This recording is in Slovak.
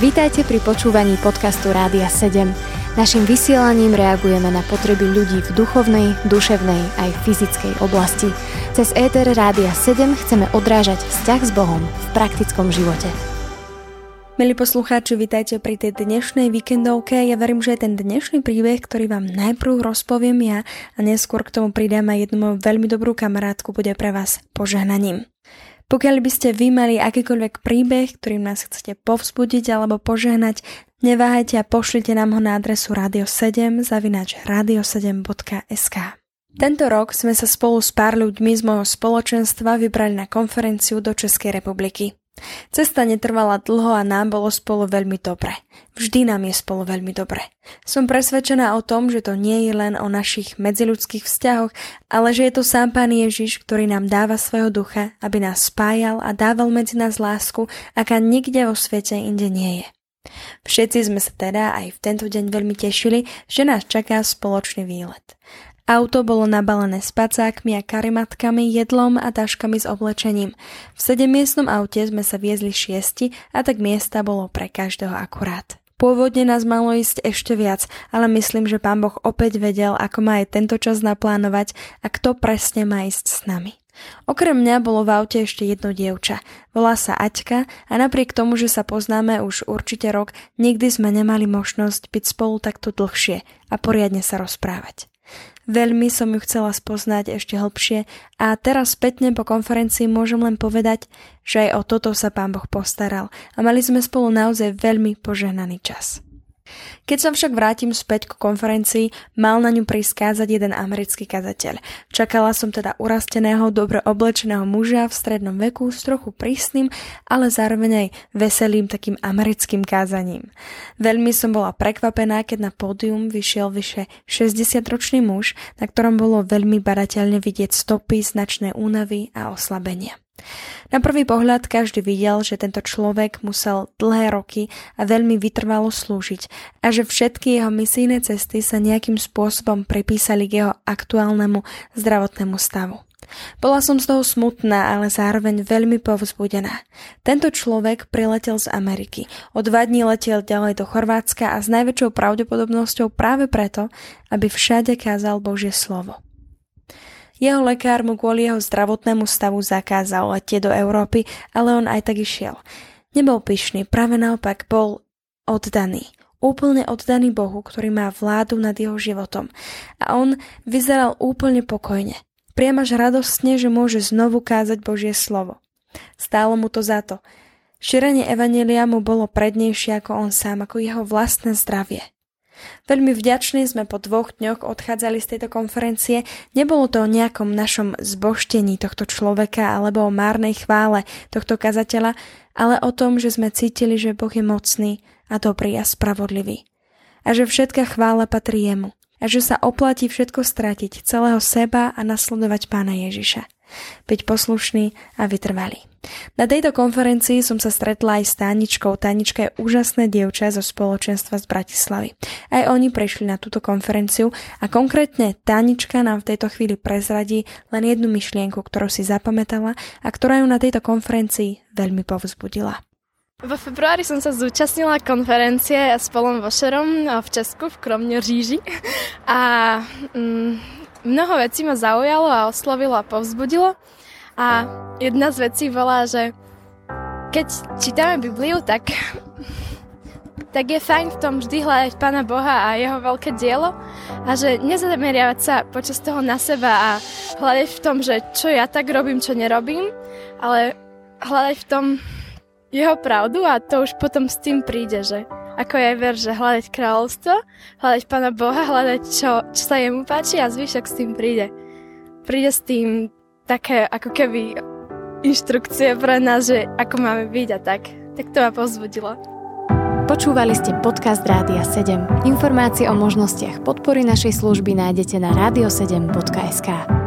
Vítajte pri počúvaní podcastu Rádia 7. Naším vysielaním reagujeme na potreby ľudí v duchovnej, duševnej aj fyzickej oblasti. Cez ETR Rádia 7 chceme odrážať vzťah s Bohom v praktickom živote. Milí poslucháči, vítajte pri tej dnešnej víkendovke. Ja verím, že ten dnešný príbeh, ktorý vám najprv rozpoviem ja a neskôr k tomu pridám aj jednu moju veľmi dobrú kamarátku, bude pre vás požehnaním. Pokiaľ by ste vy mali akýkoľvek príbeh, ktorým nás chcete povzbudiť alebo požehnať, neváhajte a pošlite nám ho na adresu radio7 zavinač radio7.sk. Tento rok sme sa spolu s pár ľuďmi z môjho spoločenstva vybrali na konferenciu do Českej republiky. Cesta netrvala dlho a nám bolo spolu veľmi dobre. Vždy nám je spolu veľmi dobre. Som presvedčená o tom, že to nie je len o našich medziľudských vzťahoch, ale že je to sám Pán Ježiš, ktorý nám dáva svojho ducha, aby nás spájal a dával medzi nás lásku, aká nikde vo svete inde nie je. Všetci sme sa teda aj v tento deň veľmi tešili, že nás čaká spoločný výlet. Auto bolo nabalené spacákmi a karimatkami, jedlom a taškami s oblečením. V sedemiestnom aute sme sa viezli šiesti a tak miesta bolo pre každého akurát. Pôvodne nás malo ísť ešte viac, ale myslím, že pán Boh opäť vedel, ako má aj tento čas naplánovať a kto presne má ísť s nami. Okrem mňa bolo v aute ešte jedno dievča. Volá sa Aťka a napriek tomu, že sa poznáme už určite rok, nikdy sme nemali možnosť byť spolu takto dlhšie a poriadne sa rozprávať. Veľmi som ju chcela spoznať ešte hlbšie a teraz spätne po konferencii môžem len povedať, že aj o toto sa pán Boh postaral a mali sme spolu naozaj veľmi požehnaný čas. Keď sa však vrátim späť ku konferencii, mal na ňu priskázať jeden americký kazateľ. Čakala som teda urasteného, dobre oblečeného muža v strednom veku s trochu prísnym, ale zároveň aj veselým takým americkým kázaním. Veľmi som bola prekvapená, keď na pódium vyšiel vyše 60-ročný muž, na ktorom bolo veľmi barateľne vidieť stopy značné únavy a oslabenia. Na prvý pohľad každý videl, že tento človek musel dlhé roky a veľmi vytrvalo slúžiť a že všetky jeho misijné cesty sa nejakým spôsobom pripísali k jeho aktuálnemu zdravotnému stavu. Bola som z toho smutná, ale zároveň veľmi povzbudená. Tento človek priletel z Ameriky. O dva dní letel ďalej do Chorvátska a s najväčšou pravdepodobnosťou práve preto, aby všade kázal Božie slovo. Jeho lekár mu kvôli jeho zdravotnému stavu zakázal letieť do Európy, ale on aj tak išiel. Nebol pyšný, práve naopak bol oddaný. Úplne oddaný Bohu, ktorý má vládu nad jeho životom. A on vyzeral úplne pokojne. Priam až radostne, že môže znovu kázať Božie slovo. Stálo mu to za to. Šírenie Evanelia mu bolo prednejšie ako on sám, ako jeho vlastné zdravie. Veľmi vďační sme po dvoch dňoch odchádzali z tejto konferencie. Nebolo to o nejakom našom zboštení tohto človeka alebo o márnej chvále tohto kazateľa, ale o tom, že sme cítili, že Boh je mocný a dobrý a spravodlivý. A že všetká chvála patrí jemu. A že sa oplatí všetko stratiť, celého seba a nasledovať pána Ježiša byť poslušný a vytrvalý. Na tejto konferencii som sa stretla aj s Táničkou. Tánička je úžasné dievča zo spoločenstva z Bratislavy. Aj oni prešli na túto konferenciu a konkrétne Tánička nám v tejto chvíli prezradí len jednu myšlienku, ktorú si zapamätala a ktorá ju na tejto konferencii veľmi povzbudila. Vo februári som sa zúčastnila konferencie s Polom Vošerom v Česku, v Kromňoříži a mm, mnoho vecí ma zaujalo a oslovilo a povzbudilo. A jedna z vecí bola, že keď čítame Bibliu, tak, tak je fajn v tom vždy hľadať Pána Boha a jeho veľké dielo a že nezameriavať sa počas toho na seba a hľadať v tom, že čo ja tak robím, čo nerobím, ale hľadať v tom jeho pravdu a to už potom s tým príde, že ako je ver, že hľadať kráľovstvo, hľadať Pána Boha, hľadať, čo, čo sa jemu páči a zvyšok s tým príde. Príde s tým také ako keby inštrukcie pre nás, že ako máme byť a tak. Tak to ma pozbudilo. Počúvali ste podcast Rádia 7. Informácie o možnostiach podpory našej služby nájdete na radio7.sk.